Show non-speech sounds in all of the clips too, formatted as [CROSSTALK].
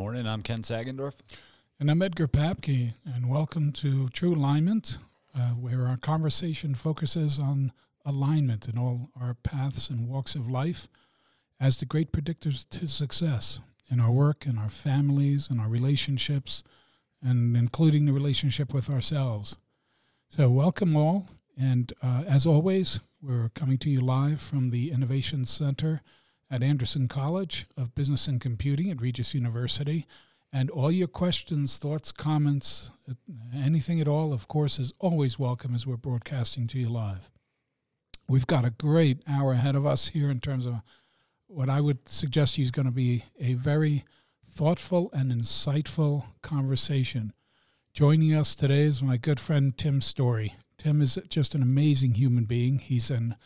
Morning. I'm Ken Sagendorf. And I'm Edgar Papke, and welcome to True Alignment, uh, where our conversation focuses on alignment in all our paths and walks of life as the great predictors to success in our work, in our families, in our relationships, and including the relationship with ourselves. So, welcome all. And uh, as always, we're coming to you live from the Innovation Center at Anderson College of Business and Computing at Regis University. And all your questions, thoughts, comments, anything at all, of course, is always welcome as we're broadcasting to you live. We've got a great hour ahead of us here in terms of what I would suggest is going to be a very thoughtful and insightful conversation. Joining us today is my good friend Tim Storey. Tim is just an amazing human being. He's an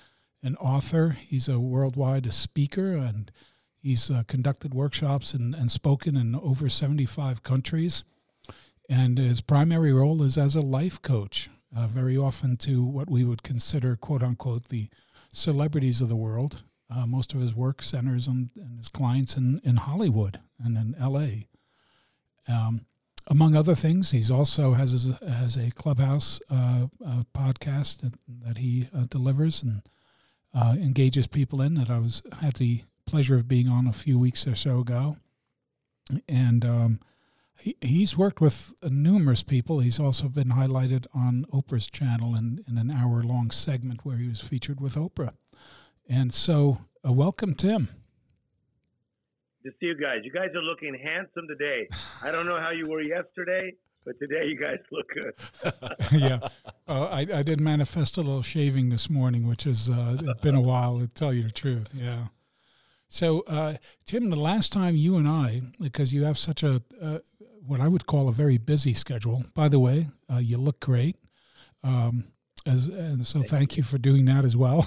an author. He's a worldwide speaker, and he's uh, conducted workshops and, and spoken in over 75 countries. And his primary role is as a life coach, uh, very often to what we would consider, quote unquote, the celebrities of the world. Uh, most of his work centers on, on his clients in, in Hollywood and in LA. Um, among other things, he's also has a, has a clubhouse uh, uh, podcast that, that he uh, delivers and uh, engages people in that I was had the pleasure of being on a few weeks or so ago, and um, he, he's worked with numerous people. He's also been highlighted on Oprah's channel in, in an hour long segment where he was featured with Oprah. And so, uh, welcome, Tim. To see you guys. You guys are looking handsome today. I don't know how you were yesterday, but today you guys look good. [LAUGHS] yeah, uh, I, I did manifest a little shaving this morning, which has uh, been a while to tell you the truth. Yeah. So, uh, Tim, the last time you and I, because you have such a uh, what I would call a very busy schedule. By the way, uh, you look great. Um, as, and so, thank you for doing that as well.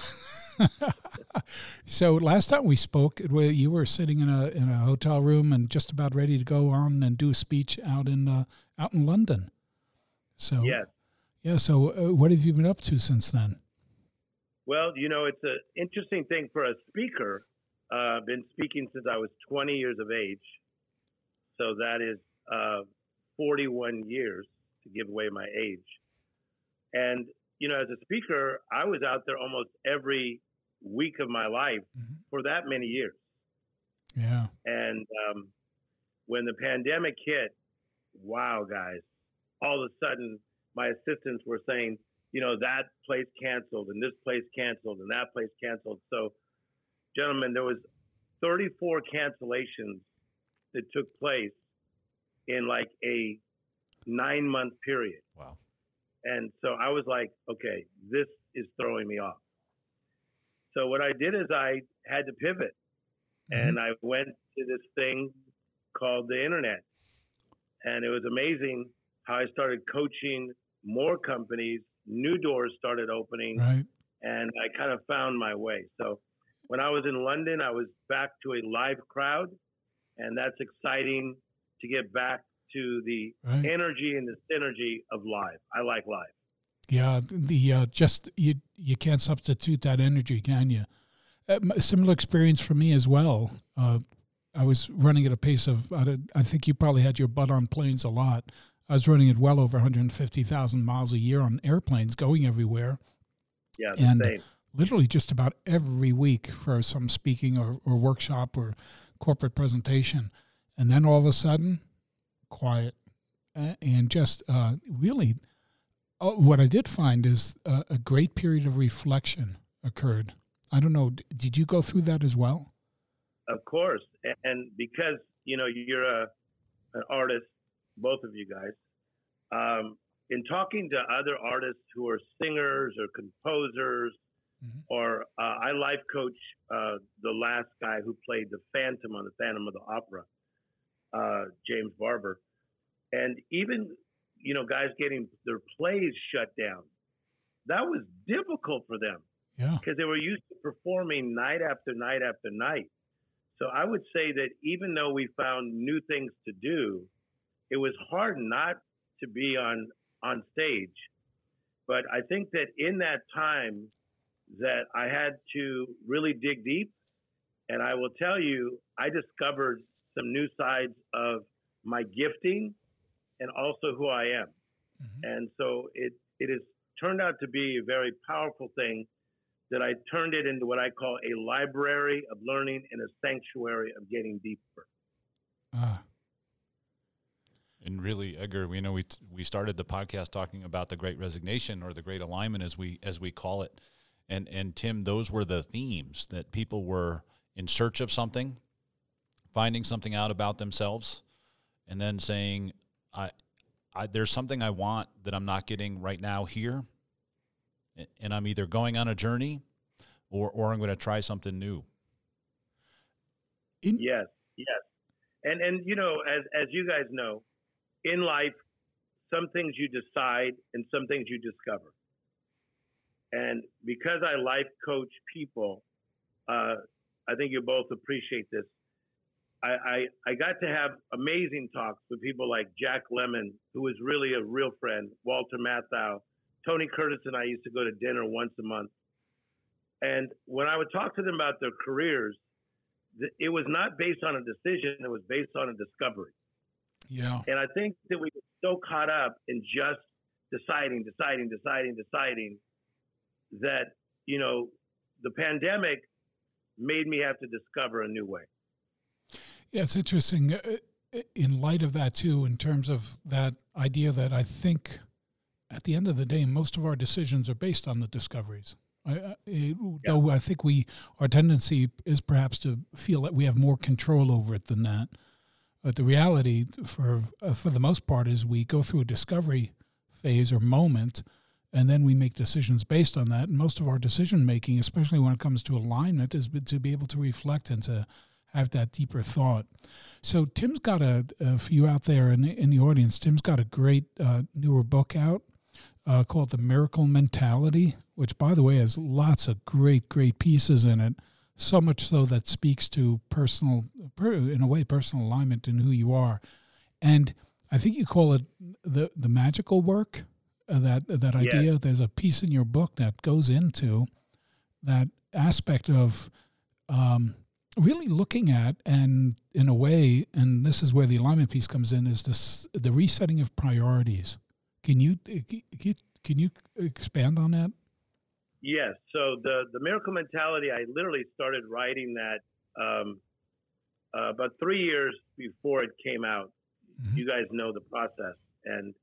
[LAUGHS] so last time we spoke, you were sitting in a in a hotel room and just about ready to go on and do a speech out in uh, out in London. So yeah, yeah. So uh, what have you been up to since then? Well, you know, it's an interesting thing for a speaker. Uh, I've been speaking since I was 20 years of age, so that is uh, 41 years to give away my age. And you know, as a speaker, I was out there almost every week of my life mm-hmm. for that many years. Yeah. And um, when the pandemic hit, wow, guys, all of a sudden my assistants were saying, you know, that place canceled and this place canceled and that place canceled. So, gentlemen, there was 34 cancellations that took place in like a nine month period. Wow. And so I was like, okay, this is throwing me off. So what I did is I had to pivot mm-hmm. and I went to this thing called the internet. And it was amazing how I started coaching more companies, new doors started opening, right. and I kind of found my way. So when I was in London, I was back to a live crowd, and that's exciting to get back to the right. energy and the synergy of live. I like live. Yeah, the uh, just you you can't substitute that energy, can you? Uh, similar experience for me as well. Uh, I was running at a pace of I think you probably had your butt on planes a lot. I was running at well over 150,000 miles a year on airplanes, going everywhere. Yeah, and same. literally just about every week for some speaking or, or workshop or corporate presentation, and then all of a sudden, quiet, and just uh, really Oh, what I did find is a, a, great period of reflection occurred. I don't know. Did you go through that as well? Of course, and because you know you're a an artist, both of you guys. Um, in talking to other artists who are singers or composers, mm-hmm. or uh, I life coach uh, the last guy who played the Phantom on the Phantom of the Opera, uh, James Barbour, and even you know, guys getting their plays shut down. That was difficult for them. Yeah. Because they were used to performing night after night after night. So I would say that even though we found new things to do, it was hard not to be on on stage. But I think that in that time that I had to really dig deep and I will tell you I discovered some new sides of my gifting and also who I am. Mm-hmm. And so it, it has turned out to be a very powerful thing that I turned it into what I call a library of learning and a sanctuary of getting deeper. Ah. And really, Edgar, we know we we started the podcast talking about the Great Resignation or the Great Alignment, as we as we call it, and and Tim, those were the themes that people were in search of something, finding something out about themselves, and then saying, I, I there's something I want that I'm not getting right now here, and I'm either going on a journey, or or I'm going to try something new. In- yes, yes, and and you know, as as you guys know, in life, some things you decide and some things you discover. And because I life coach people, uh, I think you both appreciate this. I, I, I, got to have amazing talks with people like Jack Lemmon, who was really a real friend, Walter Matthau, Tony Curtis, and I used to go to dinner once a month. And when I would talk to them about their careers, it was not based on a decision, it was based on a discovery. Yeah. And I think that we get so caught up in just deciding, deciding, deciding, deciding that, you know, the pandemic made me have to discover a new way. Yeah, it's interesting uh, uh, in light of that, too, in terms of that idea that I think at the end of the day, most of our decisions are based on the discoveries. I, it, yeah. Though I think we, our tendency is perhaps to feel that we have more control over it than that. But the reality, for uh, for the most part, is we go through a discovery phase or moment, and then we make decisions based on that. And most of our decision making, especially when it comes to alignment, is to be able to reflect and to have that deeper thought. So Tim's got a, a for you out there in, in the audience. Tim's got a great uh, newer book out uh, called The Miracle Mentality, which, by the way, has lots of great, great pieces in it so much so that speaks to personal, in a way, personal alignment in who you are. And I think you call it the the magical work. Uh, that that idea. There's a piece in your book that goes into that aspect of um, really looking at and in a way, and this is where the alignment piece comes in, is this the resetting of priorities. Can you can you expand on that? Yes. So the the miracle mentality, I literally started writing that um, uh, about three years before it came out. Mm-hmm. You guys know the process, and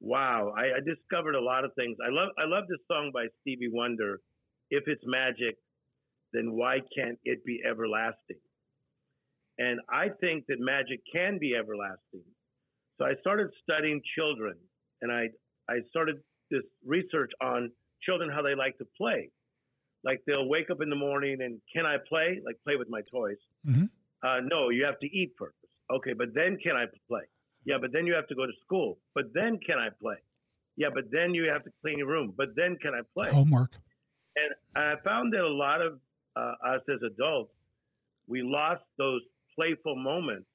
wow, I, I, discovered a lot of things. I love I love this song by Stevie Wonder. If it's magic, then why can't it be everlasting? And I think that magic can be everlasting. So I started studying children, and I I started this research on children how they like to play. Like they'll wake up in the morning and can I play? Like play with my toys. Mm-hmm. Uh, no, you have to eat first. Okay, but then can I play? Yeah, but then you have to go to school. But then can I play? Yeah, but then you have to clean your room. But then can I play? Homework. And I found that a lot of uh, us as adults, we lost those playful moments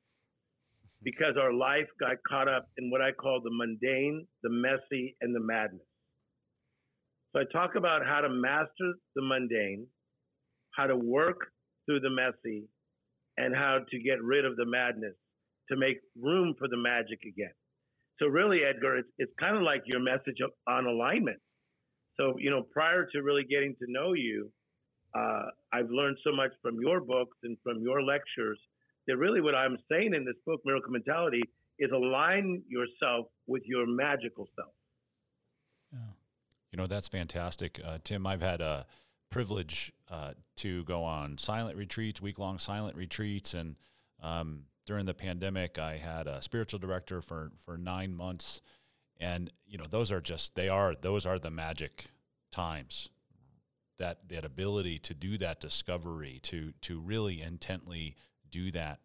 because our life got caught up in what I call the mundane, the messy, and the madness. So I talk about how to master the mundane, how to work through the messy, and how to get rid of the madness to make room for the magic again. So really, Edgar, it's, it's kind of like your message on alignment. So, you know, prior to really getting to know you, uh, I've learned so much from your books and from your lectures that really what I'm saying in this book, Miracle Mentality, is align yourself with your magical self. Yeah. You know, that's fantastic. Uh, Tim, I've had a privilege uh, to go on silent retreats, week long silent retreats. And um, during the pandemic, I had a spiritual director for, for nine months. And, you know, those are just, they are, those are the magic times. That, that ability to do that discovery, to, to really intently do that.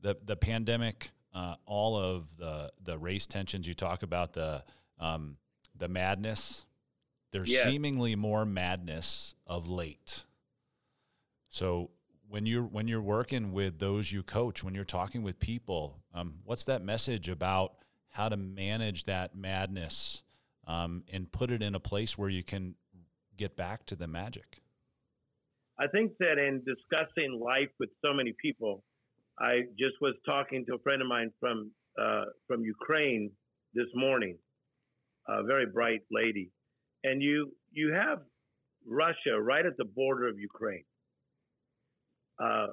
The, the pandemic, uh, all of the, the race tensions you talk about, the, um, the madness, there's yeah. seemingly more madness of late. So when you're when you're working with those you coach, when you're talking with people, um, what's that message about how to manage that madness um, and put it in a place where you can get back to the magic? I think that in discussing life with so many people, I just was talking to a friend of mine from uh, from Ukraine this morning, a very bright lady, and you you have Russia right at the border of Ukraine, uh,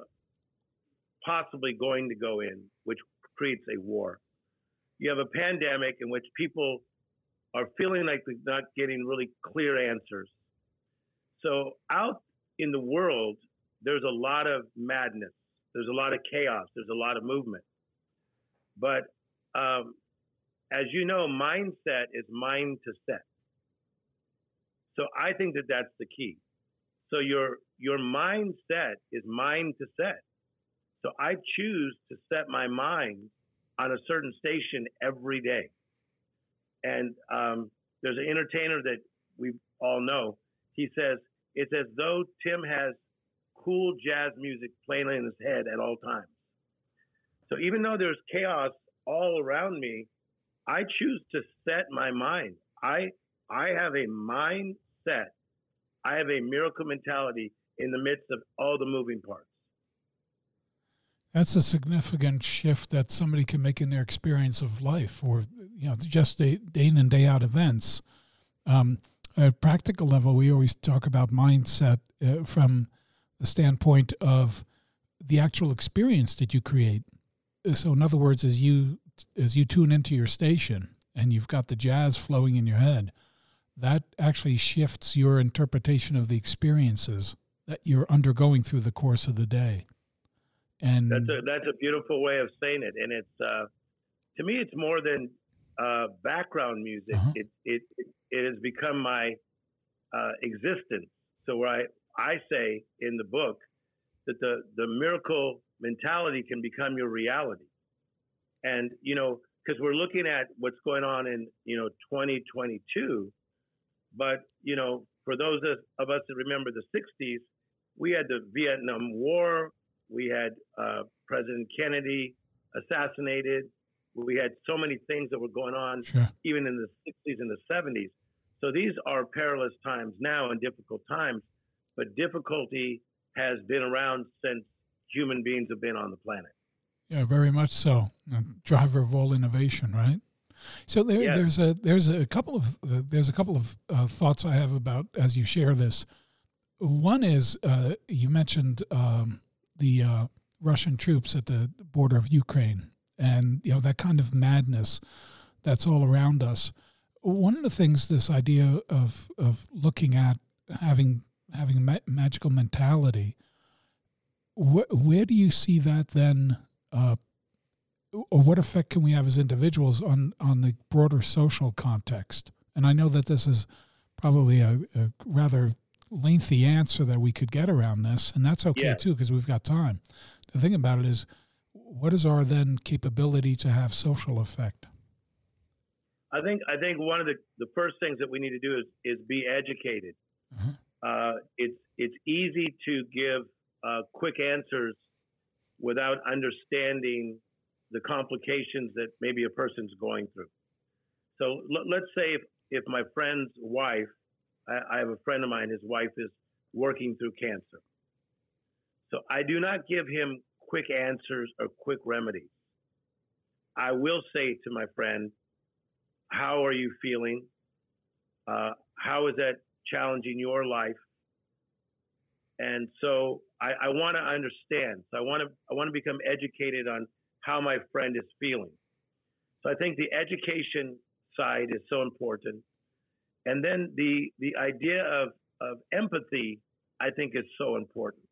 possibly going to go in, which creates a war. You have a pandemic in which people are feeling like they're not getting really clear answers. So out in the world, there's a lot of madness. There's a lot of chaos. There's a lot of movement. But um, as you know, mindset is mind to set. So I think that that's the key. So your your mindset is mind to set. So I choose to set my mind on a certain station every day. And um, there's an entertainer that we all know. He says it's as though Tim has cool jazz music playing in his head at all times. So even though there's chaos all around me, I choose to set my mind. I I have a mindset. I have a miracle mentality in the midst of all the moving parts. That's a significant shift that somebody can make in their experience of life, or you know, just day, day in and day out events. Um, a practical level, we always talk about mindset uh, from the standpoint of the actual experience that you create. So, in other words, as you as you tune into your station and you've got the jazz flowing in your head, that actually shifts your interpretation of the experiences that you're undergoing through the course of the day. And that's a that's a beautiful way of saying it, and it's uh, to me it's more than uh, background music. Uh-huh. It, it it has become my uh, existence. So where I I say in the book that the the miracle mentality can become your reality, and you know because we're looking at what's going on in you know 2022, but you know for those of us that remember the 60s, we had the Vietnam War, we had uh, President Kennedy assassinated. We had so many things that were going on, sure. even in the 60s and the 70s. So these are perilous times now and difficult times, but difficulty has been around since human beings have been on the planet. Yeah, very much so. A driver of all innovation, right? So there, yes. there's a there's a couple of uh, there's a couple of uh, thoughts I have about as you share this. One is uh, you mentioned um, the uh, Russian troops at the border of Ukraine, and you know that kind of madness that's all around us. One of the things, this idea of of looking at having having ma- magical mentality, wh- where do you see that then? Uh, or what effect can we have as individuals on on the broader social context? And I know that this is probably a, a rather lengthy answer that we could get around this, and that's okay yeah. too because we've got time. The thing about it is, what is our then capability to have social effect? I think I think one of the, the first things that we need to do is is be educated. Uh-huh. Uh, it's it's easy to give uh, quick answers without understanding the complications that maybe a person's going through. So l- let's say if, if my friend's wife I, I have a friend of mine, his wife is working through cancer. So I do not give him quick answers or quick remedies. I will say to my friend, How are you feeling? Uh, how is that challenging your life? And so I, I want to understand. So I want to I want to become educated on how my friend is feeling. So I think the education side is so important. And then the the idea of of empathy, I think, is so important.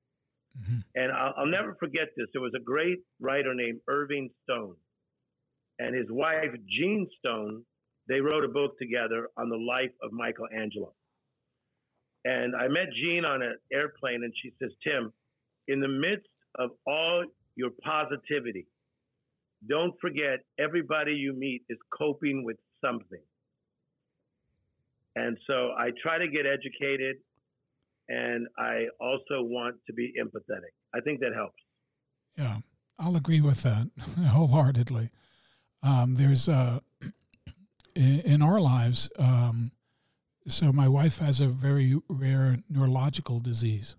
Mm-hmm. And I'll, I'll, never forget this. There was a great writer named Irving Stone, and his wife Jean Stone. They wrote a book together on the life of Michelangelo. And I met Jean on an airplane, and she says, "Tim, in the midst of all your positivity, don't forget everybody you meet is coping with something." And so I try to get educated and I also want to be empathetic. I think that helps. Yeah, I'll agree with that [LAUGHS] wholeheartedly. Um, there's uh, in, in, our lives, um, so my wife has a very rare neurological disease,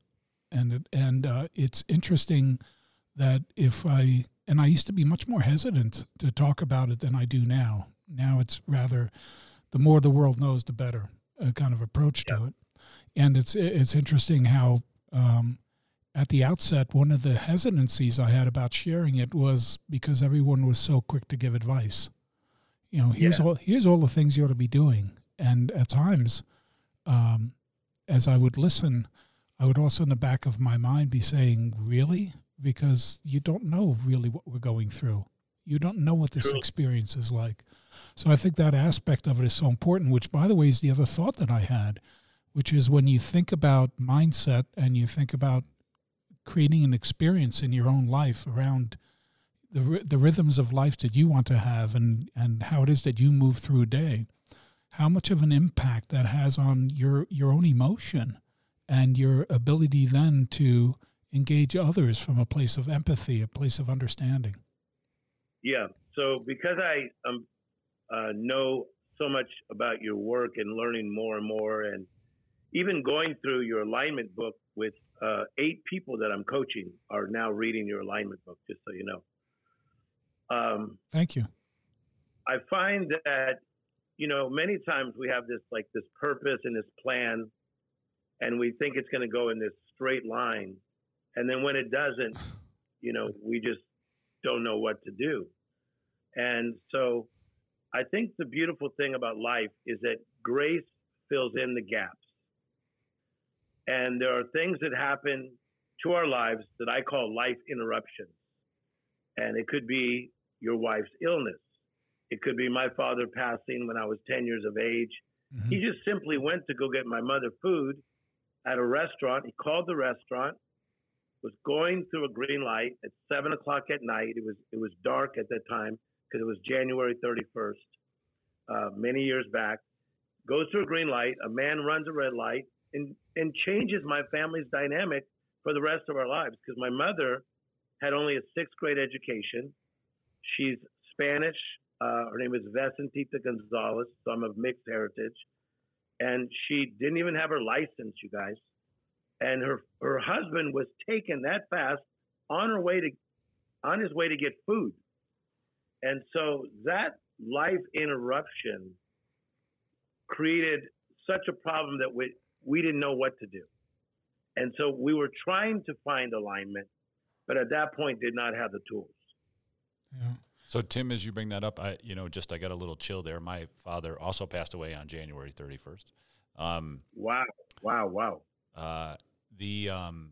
and and uh, it's interesting that if I and I used to be much more hesitant to talk about it than I do now. Now it's rather the more the world knows, the better uh, kind of approach to it. And it's it's interesting how um, at the outset one of the hesitancies I had about sharing it was because everyone was so quick to give advice. You know, here's Yeah. all here's all the things you ought to be doing, and at times, um, as I would listen, I would also in the back of my mind be saying, "Really?" Because you don't know really what we're going through. You don't know what this True. experience is like. So I think that aspect of it is so important. Which, by the way, is the other thought that I had, which is when you think about mindset and you think about creating an experience in your own life around the the rhythms of life that you want to have and and how it is that you move through a day how much of an impact that has on your your own emotion and your ability then to engage others from a place of empathy a place of understanding Yeah. So because I um, uh, know so much about your work and learning more and more, and even going through your alignment book with uh, eight people that I'm coaching are now reading your alignment book. Just so you know. Um, thank you I find that, you know, many times we have this like this purpose and this plan, and we think it's going to go in this straight line. And then when it doesn't, you know, we just don't know what to do. And so I think the beautiful thing about life is that grace fills in the gaps. And there are things that happen to our lives that I call life interruptions. And it could be your wife's illness. It could be my father passing when I was 10 years of age. Mhm. He just simply went to go get my mother food at a restaurant. He called the restaurant, was going through a green light at seven o'clock at night. It was it was dark at that time because it was January 31st, uh, many years back. Goes through a green light. A man runs a red light and and changes my family's dynamic for the rest of our lives because my mother had only a sixth grade education. She's Spanish. Uh, her name is Vesentita Gonzalez, so I'm of mixed heritage. And she didn't even have her license, you guys. And her her husband was taken that fast on her way to on his way to get food. And so that life interruption created such a problem that we we didn't know what to do. And so we were trying to find alignment, but at that point did not have the tools. Yeah. So Tim, as you bring that up, I you know just I got a little chill there. My father also passed away on January 31st. Um, Wow. Wow. Wow. uh, the um,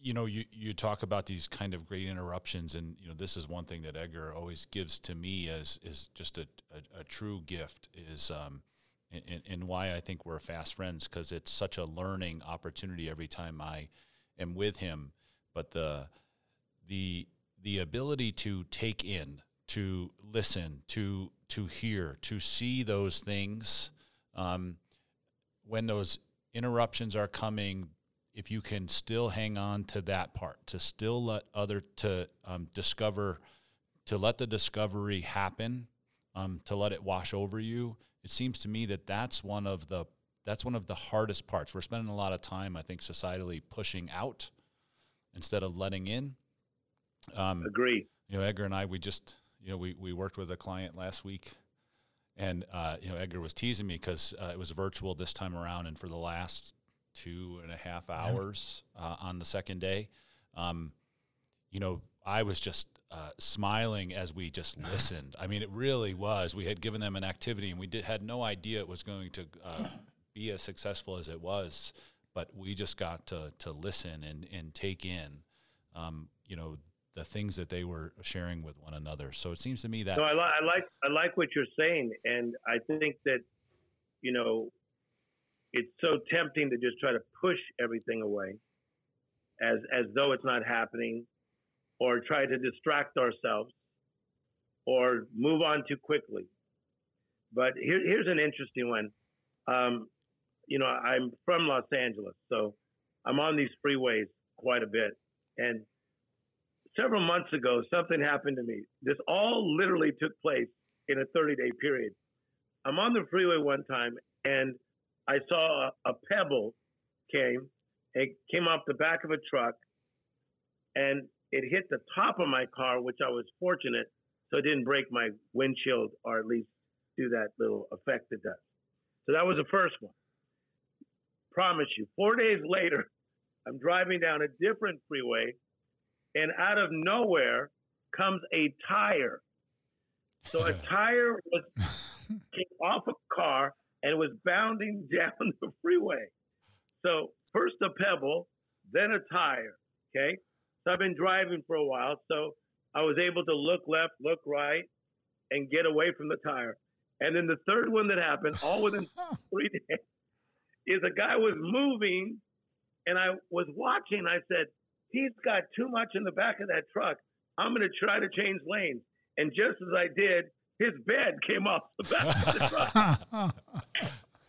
you know you you talk about these kind of great interruptions, and you know this is one thing that Edgar always gives to me as is just a, a, a true gift is um, and, and why I think we're fast friends because it's such a learning opportunity every time I am with him. But the the the ability to take in, to listen, to to hear, to see those things um, when those interruptions are coming. If you can still hang on to that part, to still let other to um, discover, to let the discovery happen, um, to let it wash over you. It seems to me that that's one of the that's one of the hardest parts. We're spending a lot of time, I think, societally pushing out instead of letting in. Um, Agree. you know, Edgar and I, we just, you know, we, we worked with a client last week, and uh, you know, Edgar was teasing me because uh, it was virtual this time around, and for the last two and a half hours uh, on the second day, um, you know, I was just uh, smiling as we just [LAUGHS] listened. I mean, it really was. We had given them an activity, and we did had no idea it was going to uh, [COUGHS] be as successful as it was, but we just got to to listen and and take in, um, you know, the things that they were sharing with one another. So it seems to me that No, I, li- I like I like what you're saying, and I think that you know it's so tempting to just try to push everything away, as as though it's not happening, or try to distract ourselves, or move on too quickly. But here, here's an interesting one. Um, you know, I'm from Los Angeles, so I'm on these freeways quite a bit, and several months ago, something happened to me. This all literally took place in a 30 day period. I'm on the freeway one time and I saw a, a pebble came, it came off the back of a truck and it hit the top of my car, which I was fortunate, so it didn't break my windshield or at least do that little effect it does. So that was the first one. Promise you. Four days [LAUGHS] later, I'm driving down a different freeway, and out of nowhere comes a tire. So a [LAUGHS] tire was came off a car and was bounding [LAUGHS] down the freeway. So first a pebble, then a tire. Okay. So I've been driving for a while. So I was able to look left, look right, and get away from the tire. And then the third one that happened, all within [LAUGHS] three days, is a guy was moving, and I was watching. I said, "He's got too much in the back of that truck. I'm going to try to change lanes." And just as I did, his bed came off the back of the truck.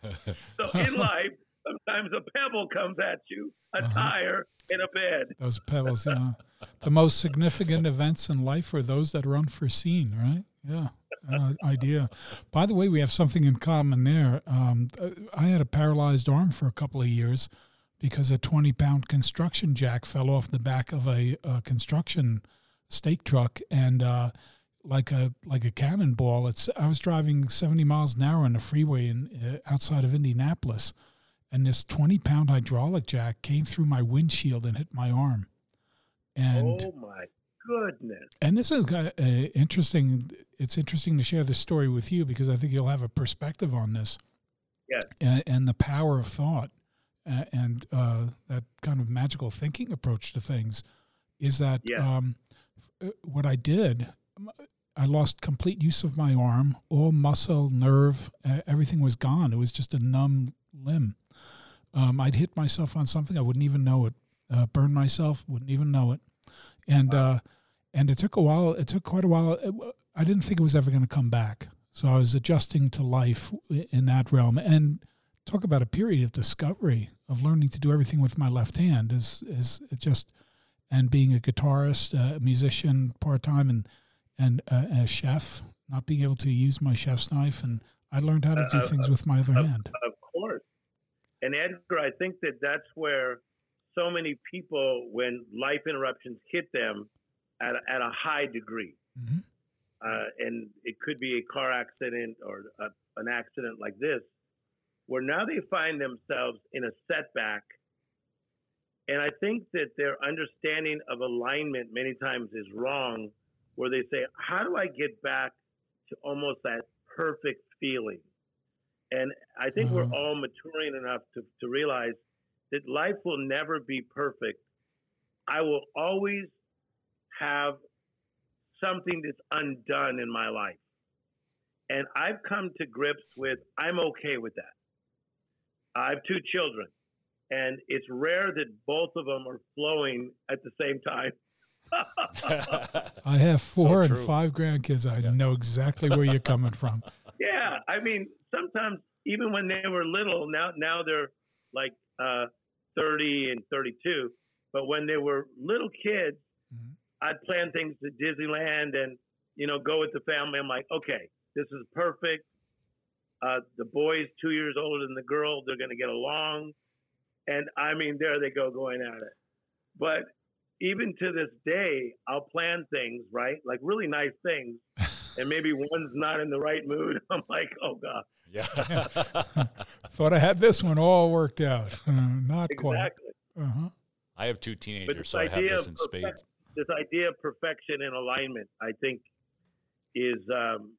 [LAUGHS] so in life, sometimes a pebble comes at you, a uh-huh. tire, and a bed. Those pebbles, yeah. the most significant events in life are those that are unforeseen, right? Yeah uh, idea. By the way, we have something in common there. Um, I had a paralyzed arm for a couple of years because a 20 pound construction jack fell off the back of a, a construction stake truck and uh, like a like a cannonball. It's I was driving 70 miles an hour on the freeway in uh, outside of Indianapolis, and this 20 pound hydraulic jack came through my windshield and hit my arm. And oh my goodness! And this is uh, interesting it's interesting to share this story with you because I think you'll have a perspective on this. Yes. And, and the power of thought and uh, that kind of magical thinking approach to things is that yes. um, uh, what I did, I lost complete use of my arm, all muscle, nerve, everything was gone. It was just a numb limb. Um, I'd hit myself on something, I wouldn't even know it. Uh, burn myself, wouldn't even know it. And wow. Uh, and it took a while. It took quite a while. I didn't think it was ever going to come back. So I was adjusting to life in that realm. And talk about a period of discovery of learning to do everything with my left hand is is just and being a guitarist, a musician part time, and and a, a, chef, not being able to use my chef's knife, and I learned how to do uh, things with my other hand. Of course, and Edgar, I think that that's where so many people, when life interruptions hit them at a, at a high degree, mm-hmm. uh, and it could be a car accident or a, an accident like this, where now they find themselves in a setback. And I think that their understanding of alignment many times is wrong, where they say, How do I get back to almost that perfect feeling? And I think we're mm-hmm. all maturing enough to, to realize that life will never be perfect. I will always have something that's undone in my life. And I've come to grips with I'm okay with that. I have two children, and it's rare that both of them are flowing at the same time. [LAUGHS] I have four so and five grandkids. I yeah. know exactly where you're coming from. [LAUGHS] Yeah, I mean, sometimes even when they were little, now now they're like uh, 30 and 32. But when they were little kids, mm-hmm. I'd plan things to Disneyland and, you know, go with the family. I'm like, okay, this is perfect. Uh, the boy's two years older than the girl. They're going to get along. And I mean, there they go going at it. But even to this day, I'll plan things, right? Like really nice things. [LAUGHS] and maybe one's not in the right mood. [LAUGHS] I'm like, oh God. Yeah. [LAUGHS] Thought I had this one all worked out. Uh, not exactly. quite. Uh-huh. I have two teenagers, so I have this in spades this idea of perfection and alignment, I think, is um,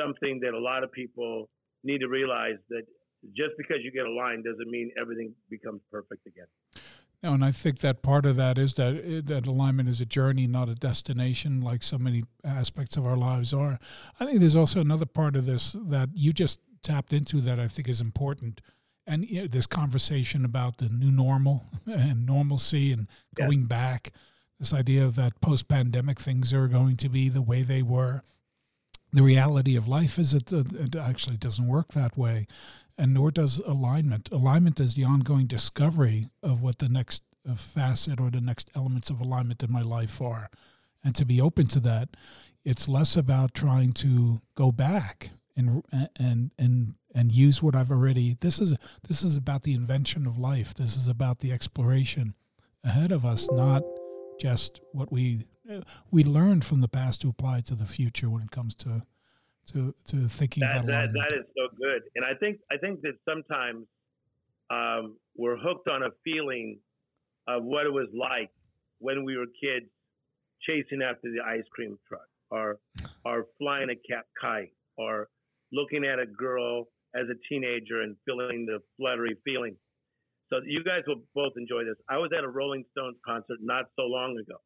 something that a lot of people need to realize that just because you get aligned doesn't mean everything becomes perfect again. No, and I think that part of that is that eh, that alignment is a journey, not a destination, like so many aspects of our lives are. I think there's also another part of this that you just tapped into that I think is important, and you know, this conversation about the new normal [LAUGHS] and normalcy and going back this idea of that post pandemic things are going to be the way they were. The reality of life is it, it actually doesn't work that way, and nor does alignment. Alignment is the ongoing discovery of what the next uh, facet or the next elements of alignment in my life are. And to be open to that, it's less about trying to go back and and and and use what I've already. This is this is about the invention of life. This is about the exploration ahead of us, not just what we we learn from the past to apply to the future when it comes to to to thinking that, about that, that is so good, and I think I think that sometimes um, we're hooked on a feeling of what it was like when we were kids chasing after the ice cream truck, or [LAUGHS] or flying a cat kite, or looking at a girl as a teenager and feeling the fluttery feeling. So you guys will both enjoy this. I was at a Rolling Stones concert not so long ago.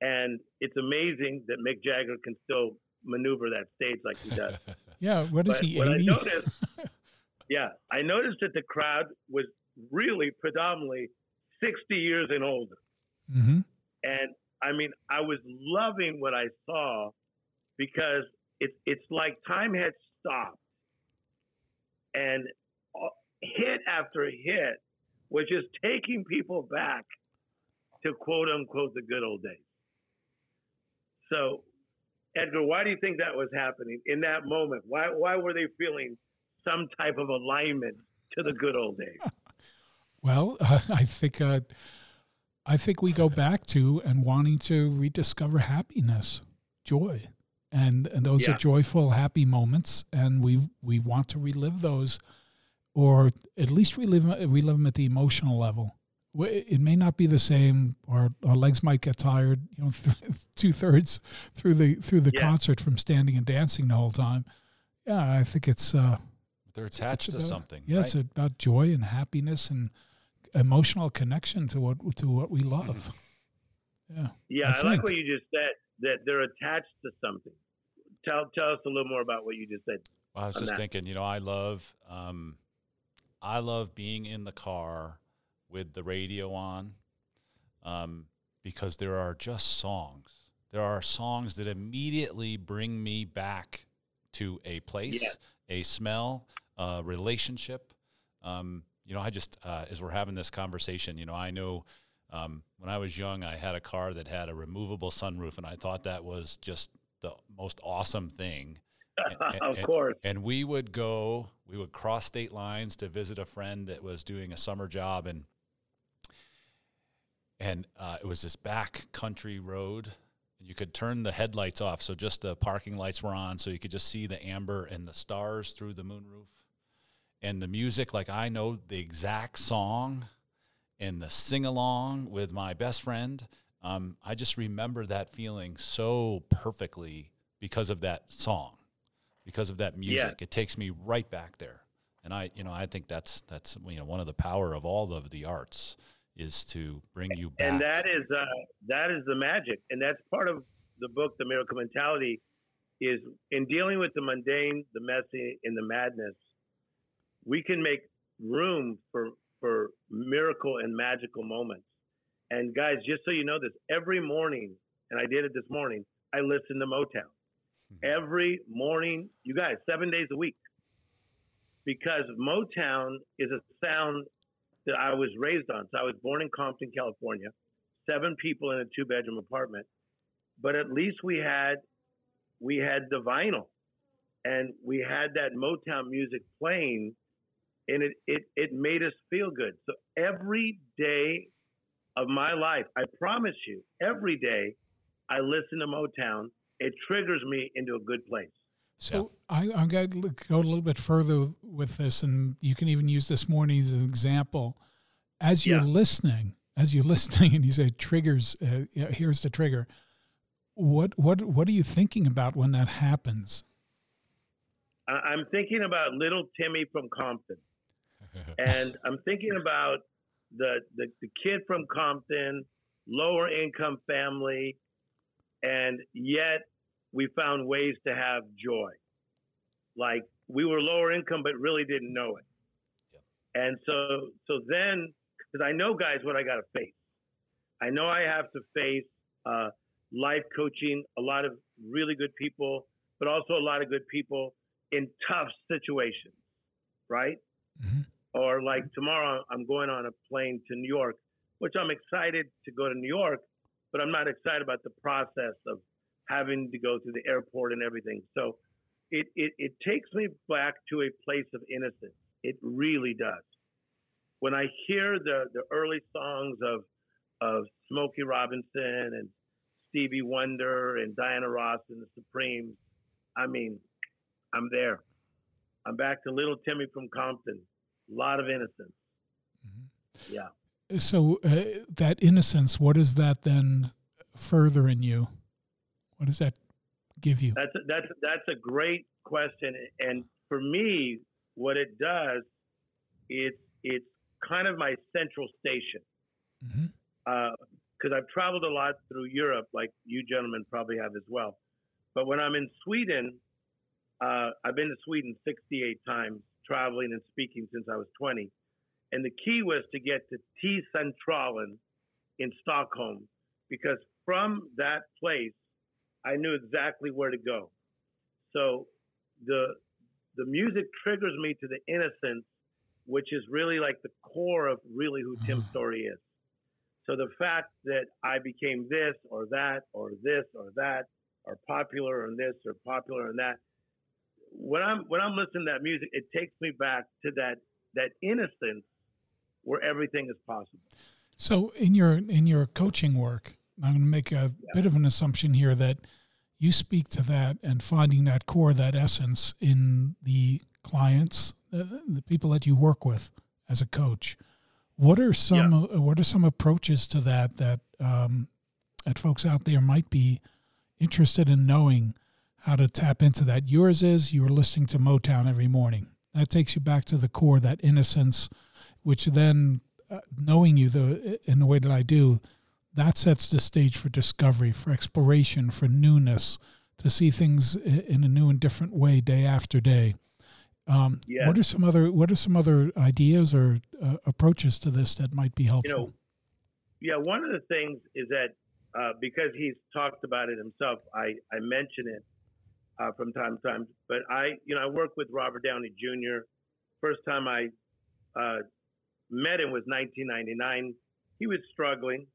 And it's amazing that Mick Jagger can still maneuver that stage like he does. [LAUGHS] yeah, what is But he? what I 80? noticed, [LAUGHS] yeah, I noticed that the crowd was really predominantly 60 years and older. hmm And I mean, I was loving what I saw because it's it's like time had stopped, and uh, hit after hit was just taking people back to quote unquote the good old days. So, Edgar, why do you think that was happening in that moment? Why why were they feeling some type of alignment to the good old days? [LAUGHS] Well, uh, [LAUGHS] I think uh, I think we go back to and wanting to rediscover happiness, joy, and and those Yeah. are joyful, happy moments, and we we want to relive those, or at least relive relive them at the emotional level. W- It may not be the same, or our legs might get tired. You know, [LAUGHS] two thirds through the through the Yeah. concert from standing and dancing the whole time. Yeah, I think it's. Uh, They're attached to something. yeah, right? it's about joy and happiness and emotional connection to what to what we love. [LAUGHS] Yeah. Yeah, I I, like what you just said. That they're attached to something. Tell tell us a little more about what you just said. Well, I was just that. thinking, you know, I love, um, I love being in the car with the radio on, um, because there are just songs. There are songs that immediately bring me back to a place, Yes. a smell, a relationship. Um, you know, I just uh, as we're having this conversation, you know, I know um, when I was young, I had a car that had a removable sunroof, and I thought that was just the most awesome thing. And- [LAUGHS] of and- course. and we would go, we would cross state lines to visit a friend that was doing a summer job, and and uh, it was this back country road. You could turn the headlights off, so just the parking lights were on, so you could just see the amber and the stars through the moonroof. And the music, like I know the exact song, and the sing along with my best friend. Um, I just remember that feeling so perfectly because of that song because of that music. It takes me right back there. And I, you know, I think that's that's you know one of the power of all of the arts is to bring you back. And that is uh, that is the magic, and that's part of the book, The Miracle Mentality, is in dealing with the mundane, the messy, and the madness. We can make room for for miracle and magical moments. And guys, just so you know this, every morning, and I did it this morning, I listen to Motown. Every morning, you guys, seven days a week. Because Motown is a sound that I was raised on. So I was born in Compton, California, seven people in a two bedroom apartment. But at least we had we had the vinyl and we had that Motown music playing and it, it, it made us feel good. So every day of my life, I promise you, every day I listen to Motown, it triggers me into a good place. So I, I'm going to go a little bit further with this, and you can even use this morning as an example. As you're Yeah. listening, as you're [LAUGHS] listening, and you say triggers, uh, here's the trigger. What what what are you thinking about when that happens? I'm thinking about little Timmy from Compton. [LAUGHS] and I'm thinking about the, the the kid from Compton, lower income family, and yet we found ways to have joy. Like we were lower income, but really didn't know it. And so so then, because I know guys what I got to face. I know I have to face uh, life coaching, a lot of really good people, but also a lot of good people in tough situations, right? Mm-hmm. Or like tomorrow, I'm going on a plane to New York, which I'm excited to go to New York, but I'm not excited about the process of having to go through the airport and everything. So it, it, it takes me back to a place of innocence. It really does. When I hear the, the early songs of of Smokey Robinson and Stevie Wonder and Diana Ross and the Supremes. I mean, I'm there. I'm back to little Timmy from Compton. A lot of innocence. Mm-hmm. Yeah. So uh, that innocence, what does that then further in you? What does that give you? That's a, that's that's a great question, and for me, what it does, it's it's kind of my central station. Mm-hmm. Uh, because I've traveled a lot through Europe, like you gentlemen probably have as well. But when I'm in Sweden, uh, I've been to Sweden 68 times, traveling and speaking since I was 20. And the key was to get to T Centralen in Stockholm, because from that place, I knew exactly where to go. So the the music triggers me to the innocence, which is really like the core of really who Tim. [SIGHS] Storey is. So the fact that I became this or that or this or that or popular and this or popular and that, when I'm when I'm listening to that music, it takes me back to that that innocence where everything is possible. So in your in your coaching work, I'm going to make a yeah. bit of an assumption here that you speak to that and finding that core, that essence in the clients, the, the people that you work with as a coach. What are some yeah. Uh, what are some approaches to that that um, that folks out there might be interested in knowing how to tap into that? Yours is you're listening to Motown every morning. That takes you back to the core, that innocence, which then uh, knowing you the in the way that I do, that sets the stage for discovery, for exploration, for newness, to see things in a new and different way day after day. Um. What are some other What are some other ideas or uh, approaches to this that might be helpful? You know, yeah, one of the things is that uh, because he's talked about it himself, I I mention it uh, from time to time. But I, you know, I work with Robert Downey Jr. First time I uh, met him was 1999. He was struggling,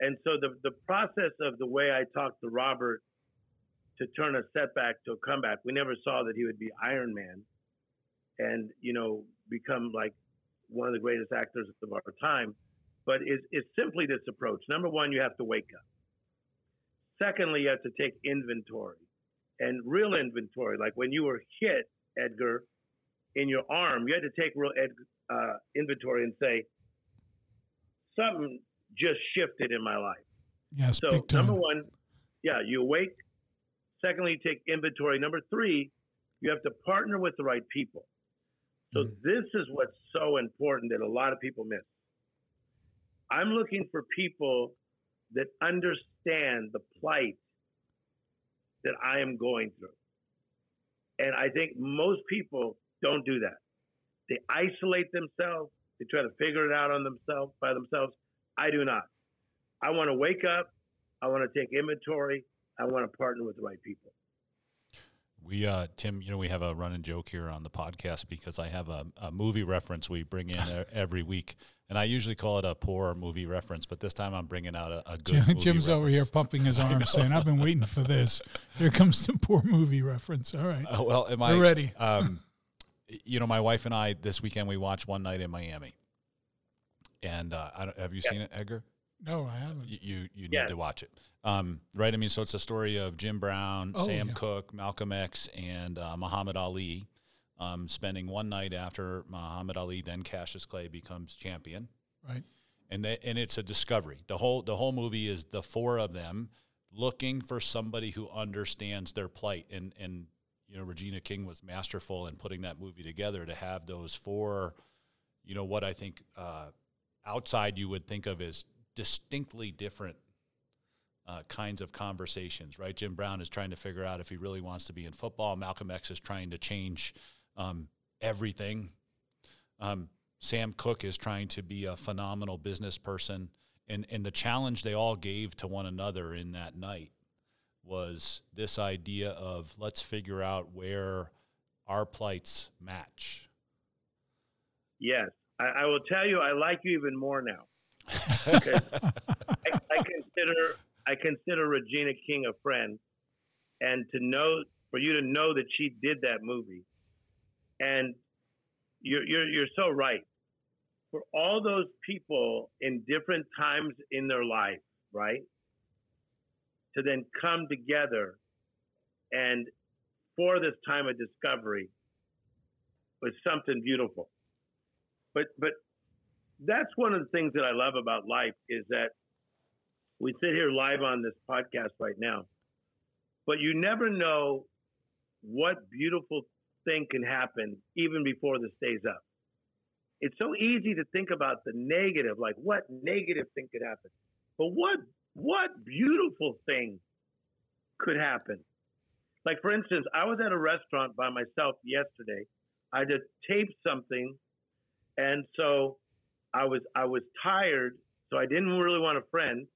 and so the the process of the way I talked to Robert to turn a setback to a comeback, we never saw that he would be Iron Man and you know become like one of the greatest actors of our time. But it's, it's simply this approach. Number one, you have to wake up. Secondly, you have to take inventory and real inventory. Like when you were hit, Edgar, in your arm, you had to take real ed, uh, inventory and say, something just shifted in my life. Yes. So, number one, yeah, you awake. Secondly, you take inventory. Number three, you have to partner with the right people. So mm-hmm. this is what's so important that a lot of people miss. I'm looking for people that understand the plight that I am going through. And I think most people don't do that. They isolate themselves, they try to figure it out on themselves by themselves. I do not. I want to wake up, I want to take inventory, I want to partner with the right people. We, uh, Tim, you know, we have a running joke here on the podcast because I have a, a movie reference we bring in [LAUGHS] every week, and I usually call it a poor movie reference, but this time I'm bringing out a, a good. Jim, Jim's over here pumping his [LAUGHS] arms, saying, "I've been waiting for this." Here comes the poor movie reference. All right. Uh, well, am I We're ready? Um, you know, my wife and I this weekend we watched One Night in Miami, and uh, have you yeah. seen it, Edgar? No, I haven't. You you, you need to watch it. Um, right? I mean, so it's a story of Jim Brown, oh, Sam yeah. Cooke, Malcolm X, and uh, Muhammad Ali um, spending one night after Muhammad Ali, then Cassius Clay becomes champion. Right. And they, and it's a discovery. The whole the whole movie is the four of them looking for somebody who understands their plight. And and you know, Regina King was masterful in putting that movie together to have those four. You know what I think uh, outside you would think of as distinctly different uh, kinds of conversations, right? Jim Brown is trying to figure out if he really wants to be in football. Malcolm X is trying to change um, everything. Um, Sam Cooke is trying to be a phenomenal business person. And, and the challenge they all gave to one another in that night was this idea of let's figure out where our plights match. Yes. I, I will tell you, I like you even more now. [LAUGHS] I, I, consider I consider Regina King a friend, and to know for you to know that she did that movie, and you're you're you're so right. for all those people in different times in their life, right? To then come together and for this time of discovery was something beautiful. But but that's one of the things that I love about life is that we sit here live on this podcast right now, but you never know what beautiful thing can happen even before the stays up. It's so easy to think about the negative, like what negative thing could happen. But what what beautiful thing could happen? Like for instance, I was at a restaurant by myself yesterday. I just taped something and so I was I was tired, so I didn't really want a friend.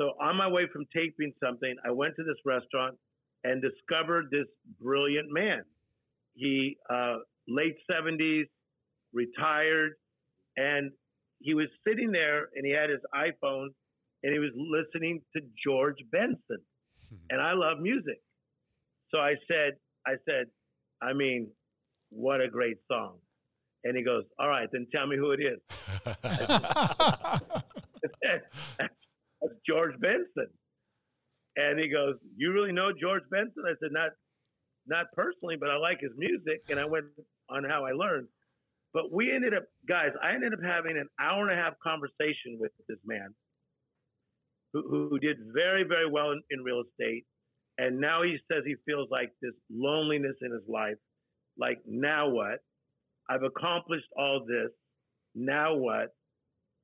So on my way from taping something, I went to this restaurant and discovered this brilliant man. He uh, late seventies, retired, and he was sitting there and he had his iPhone and he was listening to George Benson. and I love music. So I said, I said, I mean, what a great song. And he goes, All right, then tell me who it is. That's [LAUGHS] [LAUGHS] George Benson. And he goes, You really know George Benson? I said, Not not personally, but I like his music. And I went on how I learned. But we ended up, guys, I ended up having an hour and a half conversation with this man who, who did very, very well in, in real estate. And now he says he feels like this loneliness in his life. Like, now what? I've accomplished all this. Now what?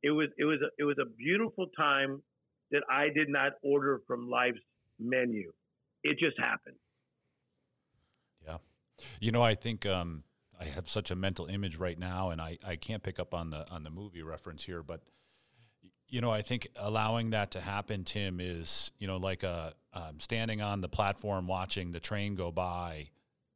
It was it was a, it was a beautiful time that I did not order from life's menu. It just happened. Yeah, you know, I think um, I have such a mental image right now, and I, I can't pick up on the on the movie reference here, but you know, I think allowing that to happen, Tim, is you know like a um, standing on the platform watching the train go by,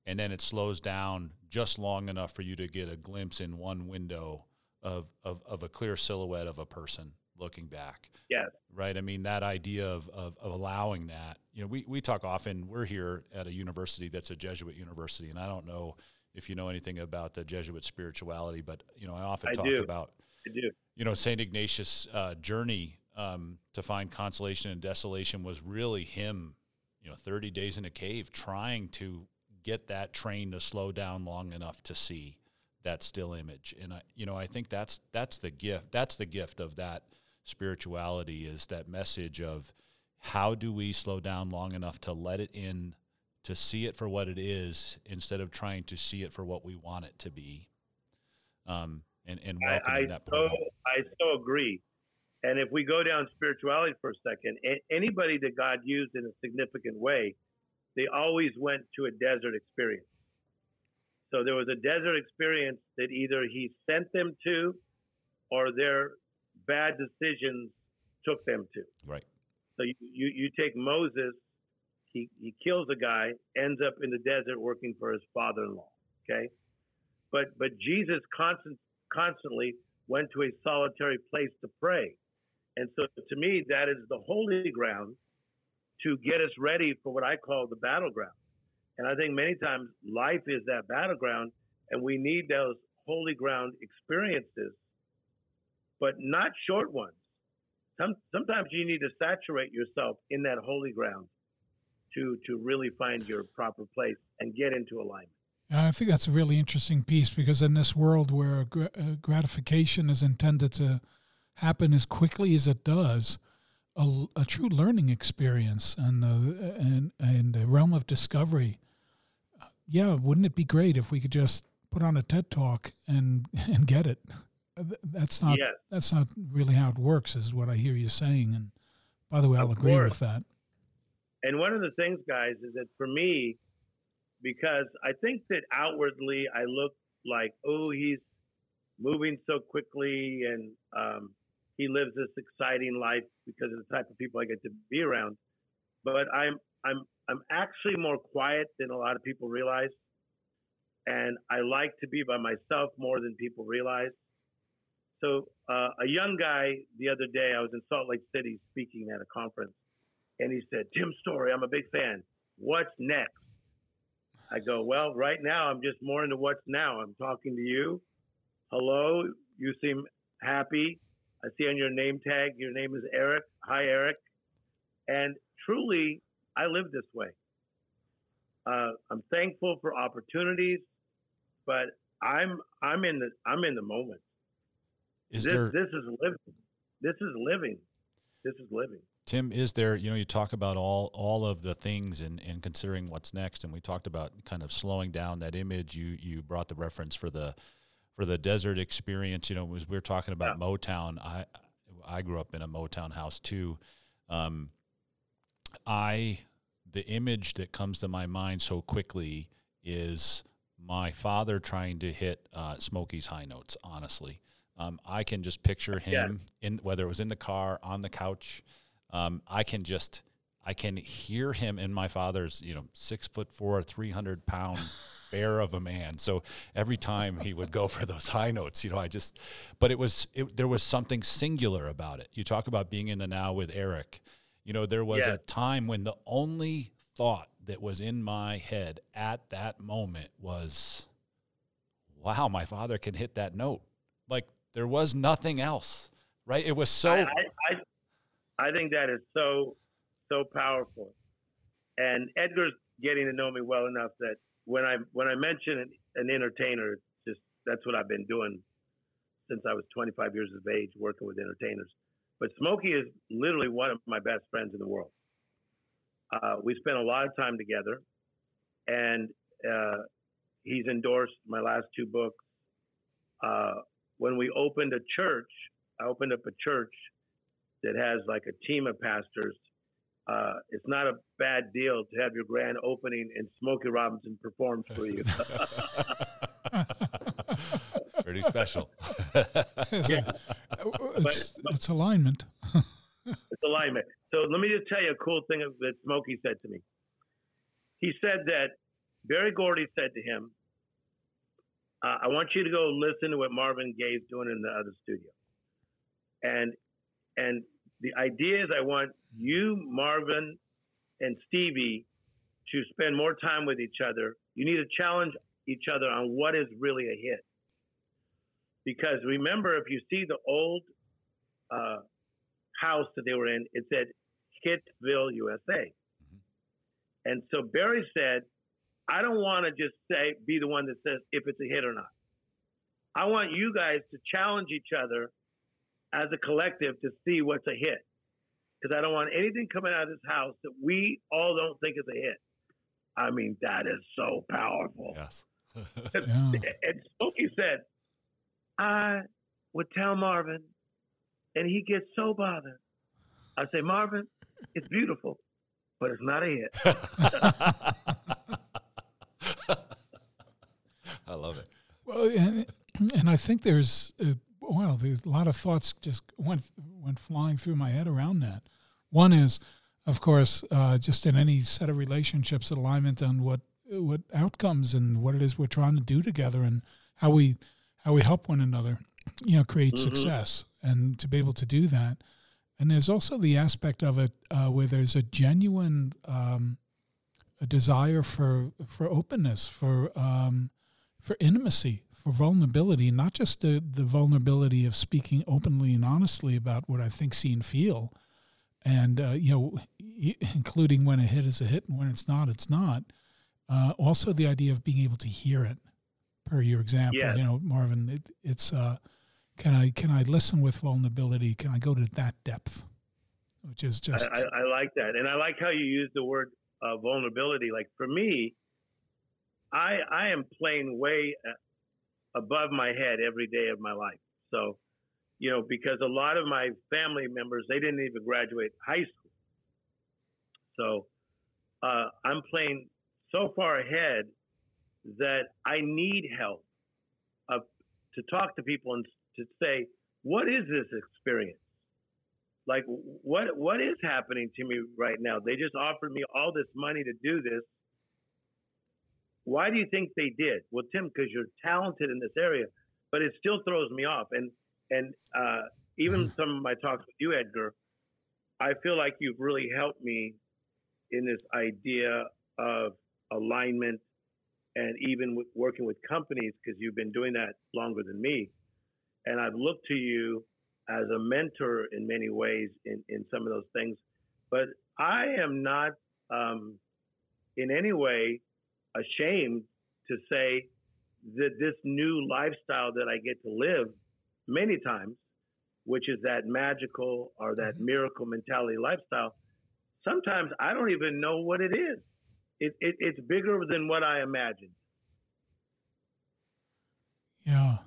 and then it slows down just long enough for you to get a glimpse in one window of, of, of a clear silhouette of a person looking back. Yes. Right. I mean, that idea of, of, of, allowing that, you know, we, we talk often, we're here at a university that's a Jesuit university. And I don't know if you know anything about the Jesuit spirituality, but, you know, I often I talk do. about, I do. you know, St. Ignatius' uh, journey um, to find consolation and desolation was really him, you know, 30 days in a cave trying to get that train to slow down long enough to see that still image. And I, you know, I think that's that's the gift. That's the gift of that spirituality is that message of how do we slow down long enough to let it in, to see it for what it is, instead of trying to see it for what we want it to be. Um, and and welcoming I, I that. So, I so agree. And if we go down spirituality for a second, anybody that God used in a significant way they always went to a desert experience. So there was a desert experience that either he sent them to or their bad decisions took them to. Right. So you, you, you take Moses, he, he kills a guy, ends up in the desert working for his father in law. Okay. But but Jesus constant, constantly went to a solitary place to pray. And so to me, that is the holy ground to get us ready for what I call the battleground. And I think many times life is that battleground, and we need those holy ground experiences, but not short ones. Some, sometimes you need to saturate yourself in that holy ground to to really find your proper place and get into alignment. I think that's a really interesting piece because in this world where uh, gratification is intended to happen as quickly as it does, a, a true learning experience and the and and the realm of discovery. Yeah, wouldn't it be great if we could just put on a TED talk and [LAUGHS] and get it? That's not yes. that's not really how it works, is what I hear you saying. And by the way, I'll of agree course. with that. And one of the things, guys, is that for me, because I think that outwardly I look like, oh, he's moving so quickly and um, he lives this exciting life because of the type of people I get to be around. But I'm I'm I'm actually more quiet than a lot of people realize, and I like to be by myself more than people realize. So uh, a young guy the other day, I was in Salt Lake City speaking at a conference, and he said, "Tim Storey, I'm a big fan. What's next?" I go, "Well, right now I'm just more into what's now. I'm talking to you. Hello, you seem happy. I see on your name tag, your name is Eric. Hi, Eric. And truly, I live this way. Uh, I'm thankful for opportunities, but I'm I'm in the I'm in the moment. Is this, there this is living. This is living. This is living. Tim, is there, you know, you talk about all all of the things and, and considering what's next, and we talked about kind of slowing down that image. You you brought the reference for the for the desert experience. You know, we were talking about yeah. Motown, I I grew up in a Motown house too. Um, I the image that comes to my mind so quickly is my father trying to hit uh, Smokey's high notes. Honestly, um, I can just picture him yeah. in whether it was in the car, on the couch. Um, I can just I can hear him in my father's you know six foot four, three hundred pound [LAUGHS] bear of a man. So every time he would go [LAUGHS] for those high notes, you know, I just but it was it, there was something singular about it. You talk about being in the now with Eric. You know, there was yeah. a time when the only thought that was in my head at that moment was, wow, my father can hit that note. Like there was nothing else, right? It was so. I, I, I think that is so, so powerful. And Edgar's getting to know me well enough that when I when I mention an, an entertainer, just that's what I've been doing since I was 25 years of age, working with entertainers. But Smokey is literally one of my best friends in the world. Uh, we spent a lot of time together, and uh, he's endorsed my last two books. Uh, when we opened a church, I opened up a church that has like a team of pastors. Uh, it's not a bad deal to have your grand opening and Smokey Robinson performs for you. [LAUGHS] Pretty special. [LAUGHS] yeah. It's, but, it's alignment. [LAUGHS] it's alignment. So let me just tell you a cool thing that Smokey said to me. He said that Berry Gordy said to him, uh, I want you to go listen to what Marvin Gaye's doing in the other studio. And and the idea is I want you, Marvin, and Stevie to spend more time with each other. You need to challenge each other on what is really a hit. Because remember, if you see the old uh, house that they were in, it said Hitville, USA. Mm-hmm. And so Berry said, I don't want to just say, be the one that says if it's a hit or not. I want you guys to challenge each other as a collective to see what's a hit. Because I don't want anything coming out of this house that we all don't think is a hit. I mean, that is so powerful. Yes. [LAUGHS] yeah. And Smokey said, I would tell Marvin, and he gets so bothered. I say, Marvin, it's beautiful, but it's not a hit. [LAUGHS] [LAUGHS] I love it. Well, and, and I think there's uh, well, there's a lot of thoughts just went went flying through my head around that. One is, of course, uh, just in any set of relationships, alignment on what what outcomes and what it is we're trying to do together, and how we how we help one another, you know, create mm-hmm. success, and to be able to do that. And there's also the aspect of it uh, where there's a genuine um, a desire for for openness, for um, for intimacy, for vulnerability, not just the the vulnerability of speaking openly and honestly about what I think, see, and feel, and uh, you know, including when a hit is a hit and when it's not, it's not. Uh, also, the idea of being able to hear it, per your example, yes. you know, Marvin, it, it's uh, can I can I listen with vulnerability? Can I go to that depth? Which is just I, I like that, and I like how you use the word uh, vulnerability. Like for me, I I am playing way uh, above my head every day of my life. So, you know, because a lot of my family members they didn't even graduate high school. So, uh, I'm playing so far ahead that I need help of, to talk to people and to say, what is this experience? Like, what what is happening to me right now? They just offered me all this money to do this. Why do you think they did? Well, Tim, because you're talented in this area, but it still throws me off. And and uh, even mm-hmm. some of my talks with you, Edgar, I feel like you've really helped me in this idea of alignment and even with working with companies because you've been doing that longer than me and I've looked to you as a mentor in many ways in, in some of those things. But I am not um, in any way ashamed to say that this new lifestyle that I get to live many times, which is that magical or that mm-hmm. miracle mentality lifestyle, sometimes I don't even know what it is. It, it, it's bigger than what I imagined. Yeah,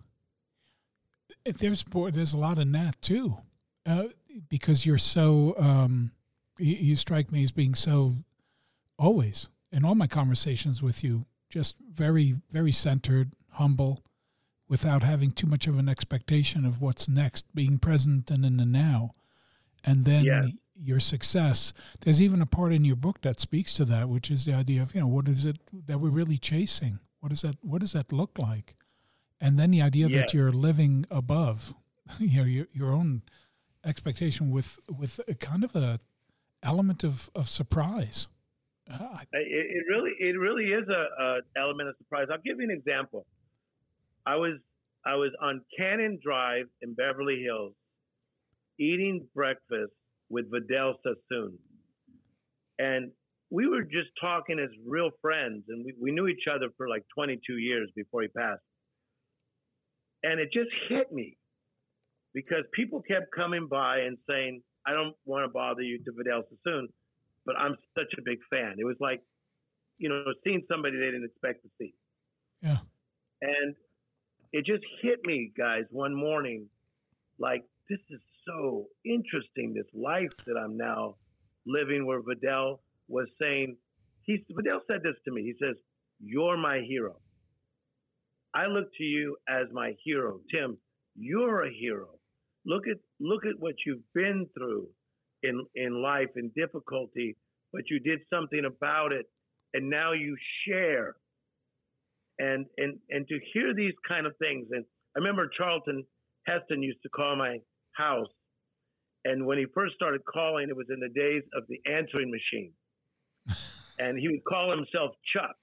there's there's a lot in that too, uh, because you're so um, you, you strike me as being so always in all my conversations with you, just very very centered, humble, without having too much of an expectation of what's next, being present and in the now, and then. Yes. Your success. There's even a part in your book that speaks to that, which is the idea of you know what is it that we're really chasing? What does that What does that look like? and then the idea yeah. that you're living above [LAUGHS] you know your, your own expectation with with a kind of a element of, of surprise uh, it, it, really it really is a, a, element of surprise. I'll give you an example. I was i was on Canon Drive in Beverly Hills eating breakfast with Vidal Sassoon. And we were just talking as real friends and we, we knew each other for like 22 years before he passed. And it just hit me because people kept coming by and saying, I don't want to bother you to Vidal Sassoon, but I'm such a big fan. It was like, you know, seeing somebody they didn't expect to see. Yeah. And it just hit me, guys, one morning, like, this is so interesting, this life that I'm now living where Vidal was saying, he, Vidal said this to me. He says, You're my hero. I look to you as my hero. Tim, you're a hero. Look at look at what you've been through in in life in difficulty, but you did something about it and now you share. And and and to hear these kind of things and I remember Charlton Heston used to call my house and when he first started calling it was in the days of the answering machine. [LAUGHS] and he would call himself Chuck.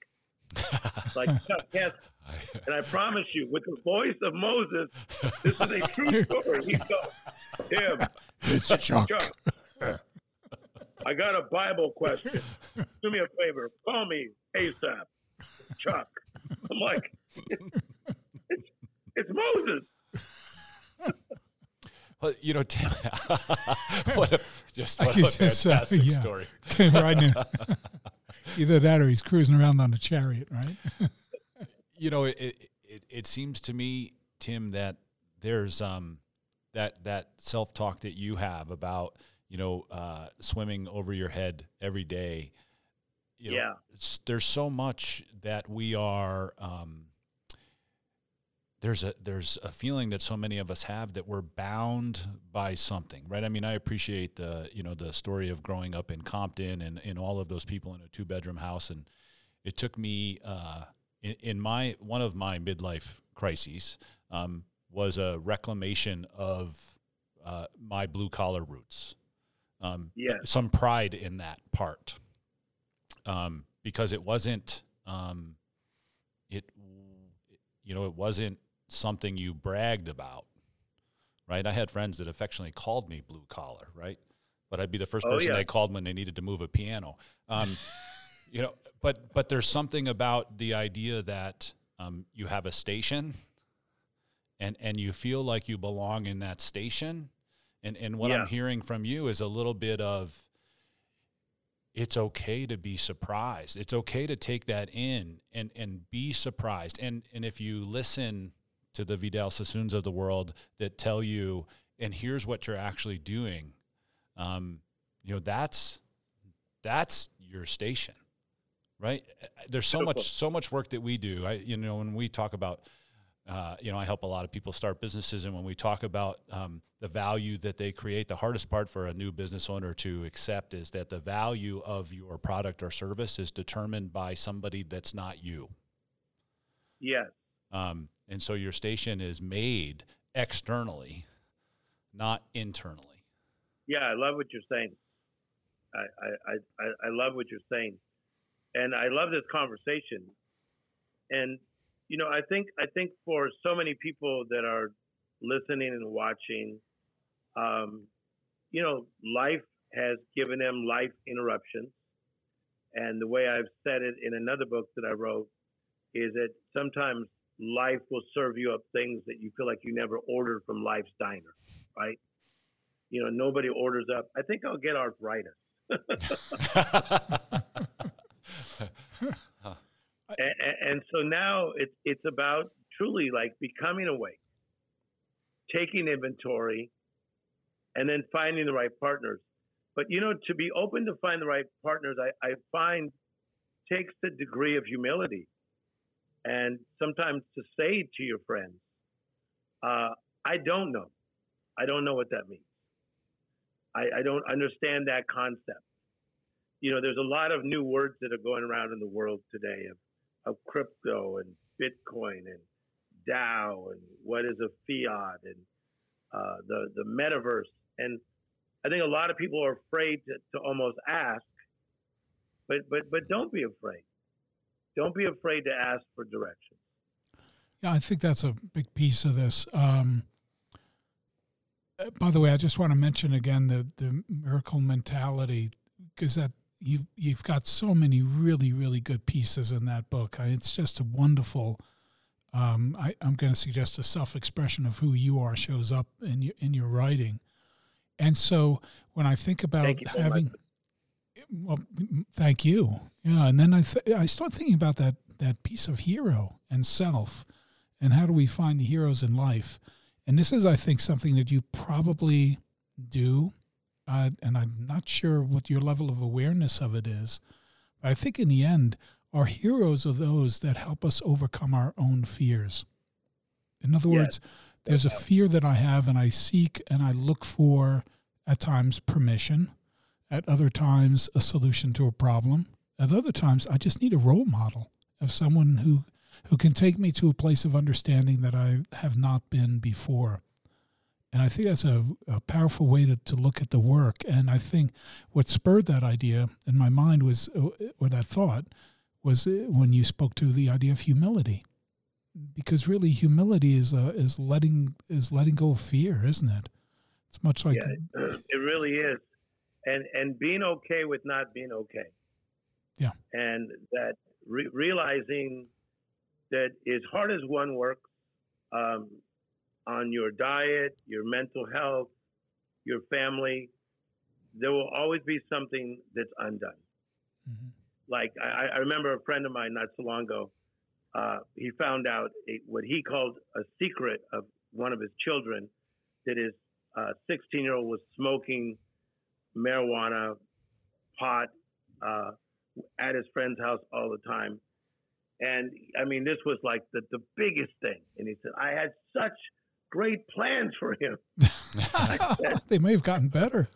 [LAUGHS] like Chuck Heston and I promise you, with the voice of Moses, this is a true [LAUGHS] story. He goes, him. it's Chuck. Chuck. I got a Bible question. Do me a favor. Call me ASAP. Chuck. I'm like, it's, it's Moses. Well, you know, Tim, [LAUGHS] what a, just what a fantastic uh, yeah. story. right now. [LAUGHS] Either that or he's cruising around on a chariot, right? [LAUGHS] you know, it, it it seems to me, Tim, that there's um that that self talk that you have about you know uh, swimming over your head every day. You know, yeah, there's so much that we are. Um, there's a there's a feeling that so many of us have that we're bound by something, right? I mean, I appreciate the you know the story of growing up in Compton and, and all of those people in a two bedroom house, and it took me uh, in, in my one of my midlife crises um, was a reclamation of uh, my blue collar roots. Um, yeah. Some pride in that part um, because it wasn't um, it you know it wasn't something you bragged about, right? I had friends that affectionately called me blue collar, right? But I'd be the first oh, person yeah. they called when they needed to move a piano. Um, [LAUGHS] you know, but but there's something about the idea that um, you have a station, and and you feel like you belong in that station, and and what yeah. I'm hearing from you is a little bit of. It's okay to be surprised. It's okay to take that in and and be surprised. And and if you listen to the Vidal Sassoons of the world that tell you, and here's what you're actually doing, um, you know that's that's your station right? There's so much so much work that we do. I you know when we talk about uh, you know, I help a lot of people start businesses, and when we talk about um, the value that they create, the hardest part for a new business owner to accept is that the value of your product or service is determined by somebody that's not you. Yes. Um, and so your station is made externally, not internally. Yeah, I love what you're saying. I, I, I, I love what you're saying and I love this conversation. And you know, I think I think for so many people that are listening and watching. Um, you know, life has given them life interruptions. And the way I've said it in another book that I wrote is that sometimes life will serve you up things that you feel like you never ordered from life's diner, right? You know, nobody orders up, I think I'll get arthritis. [LAUGHS] [LAUGHS] [LAUGHS] and, and, so now it's it's about truly like becoming awake, taking inventory, and then finding the right partners. But you know, to be open to find the right partners, I, I find takes the degree of humility, and sometimes to say to your friends, uh, "I don't know, I don't know what that means. I, I don't understand that concept." You know, there's a lot of new words that are going around in the world today of, of crypto and Bitcoin and DAO and what is a fiat and uh, the the metaverse and I think a lot of people are afraid to, to almost ask, but but but don't be afraid. Don't be afraid to ask for directions. Yeah, I think that's a big piece of this. Um, uh, by the way, I just want to mention again the the miracle mentality because that you you've got so many really really good pieces in that book. I, it's just a wonderful. Um, I, am going to suggest a self expression of who you are shows up in your in your writing. And so when I think about having, well, thank you. Yeah, and then I th- I start thinking about that that piece of hero and self, and how do we find the heroes in life? And this is, I think, something that you probably do, uh, and I'm not sure what your level of awareness of it is. But I think in the end, our heroes are those that help us overcome our own fears. In other words, there's a fear that I have, and I seek and I look for at times permission, at other times a solution to a problem, at other times I just need a role model of someone who who can take me to a place of understanding that I have not been before. And I think that's a, a powerful way to, to look at the work. And I think what spurred that idea in my mind was, uh, or that thought, was uh, when you spoke to the idea of humility because really humility is uh, is letting is letting go of fear, isn't it? It's much like yeah, it really is, and and being okay with not being okay. Yeah, and that re- realizing that as hard as one works um, on your diet, your mental health, your family, there will always be something that's undone. Mm-hmm. Like I, I remember a friend of mine not so long ago uh, he found out a, what he called a secret of one of his children that his 16 uh, year old was smoking marijuana, pot uh, at his friend's house all the time. And I mean, this was like the, the biggest thing. And he said, I had such great plans for him. said, [LAUGHS] [LAUGHS] they may have gotten better.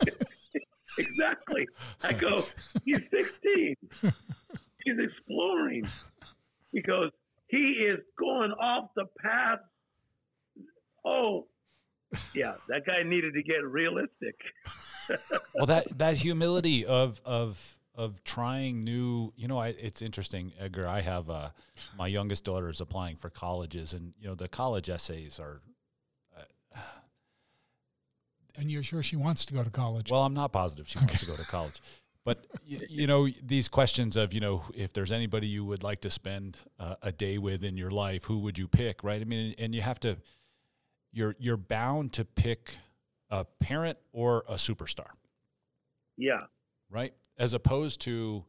[LAUGHS] exactly. I go, he's 16. He's exploring because he is going off the path. Oh, yeah, that guy needed to get realistic. well, that that humility of of of trying new, you know, I, it's interesting, Edgar. I have uh, my youngest daughter is applying for colleges, and you know, the college essays are. Uh, and you're sure she wants to go to college? Well, I'm not positive she wants to go to college. [LAUGHS] But you, you, know these questions of you know if there's anybody you would like to spend uh, a day with in your life, who would you pick? Right? I mean, and you have to. You're you're bound to pick a parent or a superstar. Yeah. Right. As opposed to,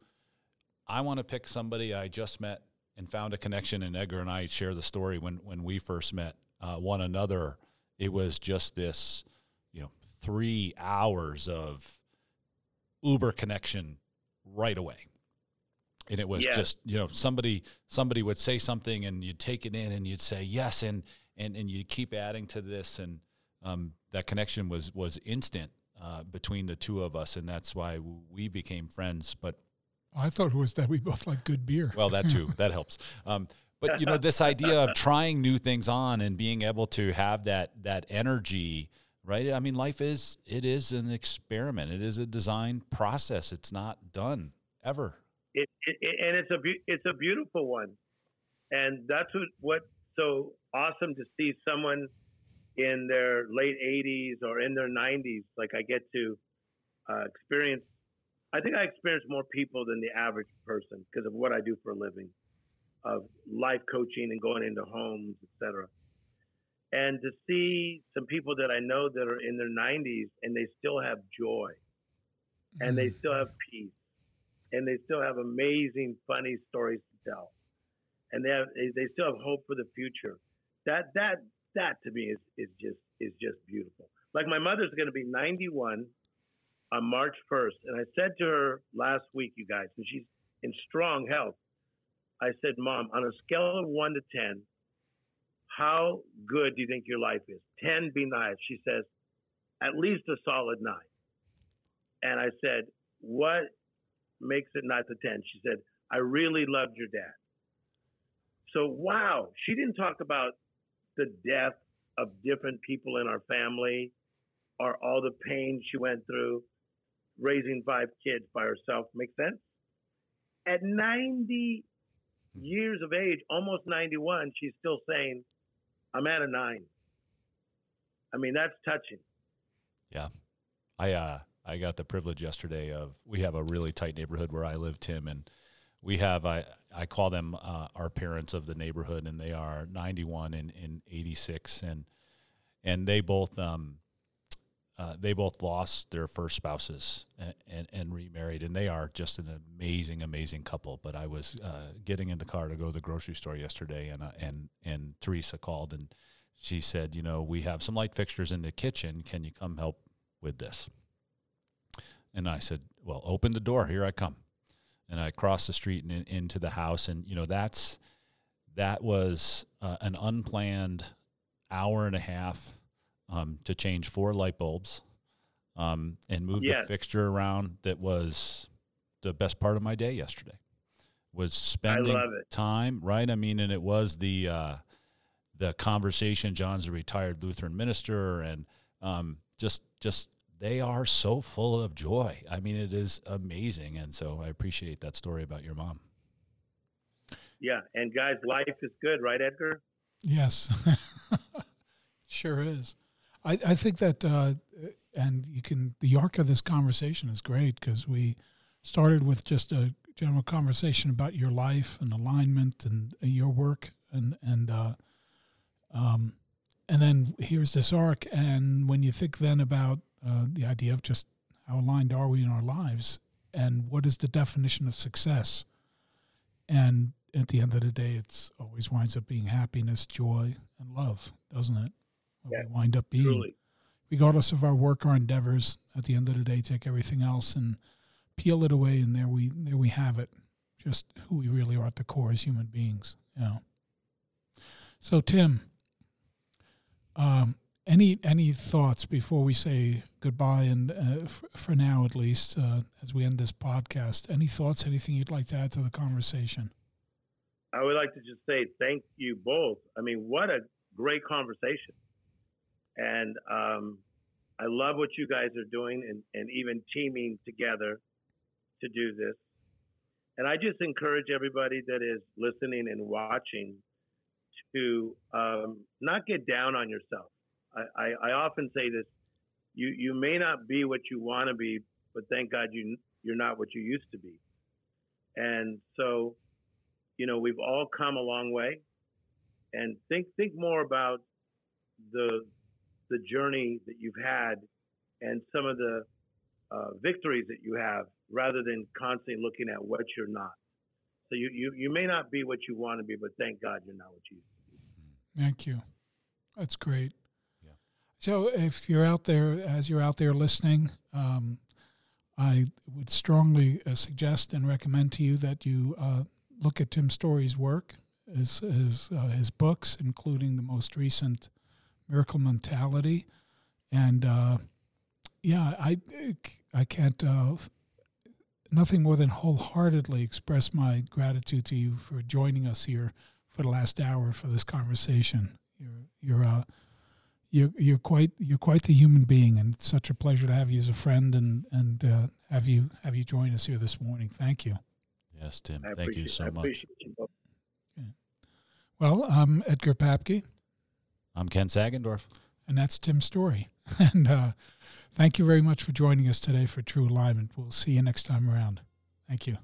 I want to pick somebody I just met and found a connection. And Edgar and I share the story when when we first met uh, one another. It was just this, you know, three hours of Uber connection right away. And it was yeah. just, you know, somebody somebody would say something and you'd take it in and you'd say yes and and and you keep adding to this and um, that connection was was instant uh, between the two of us and that's why we became friends. But I thought it was that we both like good beer. Well, that too, that helps. Um, but you know, this idea of trying new things on and being able to have that that energy right? I mean, life is it is an experiment. It is a design process. It's not done ever. It, it, and it's a it's a beautiful one, and that's what what's so awesome to see someone in their late 80s or in their 90s. Like I get to uh, experience. I think I experience more people than the average person because of what I do for a living, of life coaching and going into homes, etc. And to see some people that I know that are in their 90s and they still have joy, and they Mm. still have peace, and they still have amazing, funny stories to tell, and they have they still have hope for the future. That that that to me is is just is just beautiful. Like my mother's going to be 91 on March 1st, and I said to her last week, you guys, and she's in strong health. I said, Mom, on a scale of one to ten, how good do you think your life is? Ten being the highest. She says, at least a solid nine. And I said, What makes it not the 10? She said, I really loved your dad. So, wow, she didn't talk about the death of different people in our family or all the pain she went through raising five kids by herself. Make sense? At 90 years of age, almost 91, she's still saying, I'm at a nine. I mean, that's touching. Yeah. I uh I got the privilege yesterday of we have a really tight neighborhood where I live, Tim, and we have I I call them uh, our parents of the neighborhood, and they are 91 and, and 86, and and they both um uh, they both lost their first spouses and, and, and remarried, and they are just an amazing, amazing couple. But I was uh, getting in the car to go to the grocery store yesterday, and uh, and and Teresa called, and she said, you know, we have some light fixtures in the kitchen. Can you come help with this? And I said, well, open the door. Here I come. And I crossed the street and in, into the house, and you know, that's that was uh, an unplanned hour and a half um, to change four light bulbs um, and move Yes. the fixture around. That was the best part of my day yesterday. Was spending time right. I mean, and it was the uh, the conversation. John's a retired Lutheran minister, and um, just just they are so full of joy. I mean, it is amazing, and so I appreciate that story about your mom. Yeah. And guys, life is good, right, Edgar? Yes, [LAUGHS] sure is. I, I think that, uh, and you can, the arc of this conversation is great because we started with just a general conversation about your life and alignment and your work and, and, uh, um, and then here's this arc. And when you think then about uh, the idea of just how aligned are we in our lives and what is the definition of success? And at the end of the day, it's always winds up being happiness, joy, and love, doesn't it? Yeah, we wind up being, Truly. regardless of our work or endeavors. At the end of the day, take everything else and peel it away, and there we there we have it. Just who we really are at the core as human beings. Yeah. So Tim, um, any any thoughts before we say goodbye and uh, f- for now at least uh, as we end this podcast? Any thoughts? Anything you'd like to add to the conversation? I would like to just say thank you both. I mean, what a great conversation. And um, I love what you guys are doing and, and even teaming together to do this. And I just encourage everybody that is listening and watching to um, not get down on yourself. I, I, often say this you, you may not be what you want to be, but thank God you, you're not what you used to be. And so, you know, we've all come a long way. And think think more about the the journey that you've had and some of the uh, victories that you have, rather than constantly looking at what you're not. So you, you you may not be what you want to be, but thank God you're not what you. Used. Thank you. That's great. So if you're out there, as you're out there listening, um, I would strongly uh, suggest and recommend to you that you uh, look at Tim Storey's work, his his, uh, his books, including the most recent Miracle Mentality, and uh, yeah, I I can't uh, nothing more than wholeheartedly express my gratitude to you for joining us here for the last hour for this conversation. You're you're uh, you're you're quite you're quite the human being, and it's such a pleasure to have you as a friend and and uh, have you have you join us here this morning. Thank you. Yes, Tim. I Thank you so I much. you both. Well, I'm Edgar Papke, I'm Ken Sagendorf. And that's Tim Storey. [LAUGHS] and uh, thank you very much for joining us today for True Alignment. We'll see you next time around. Thank you.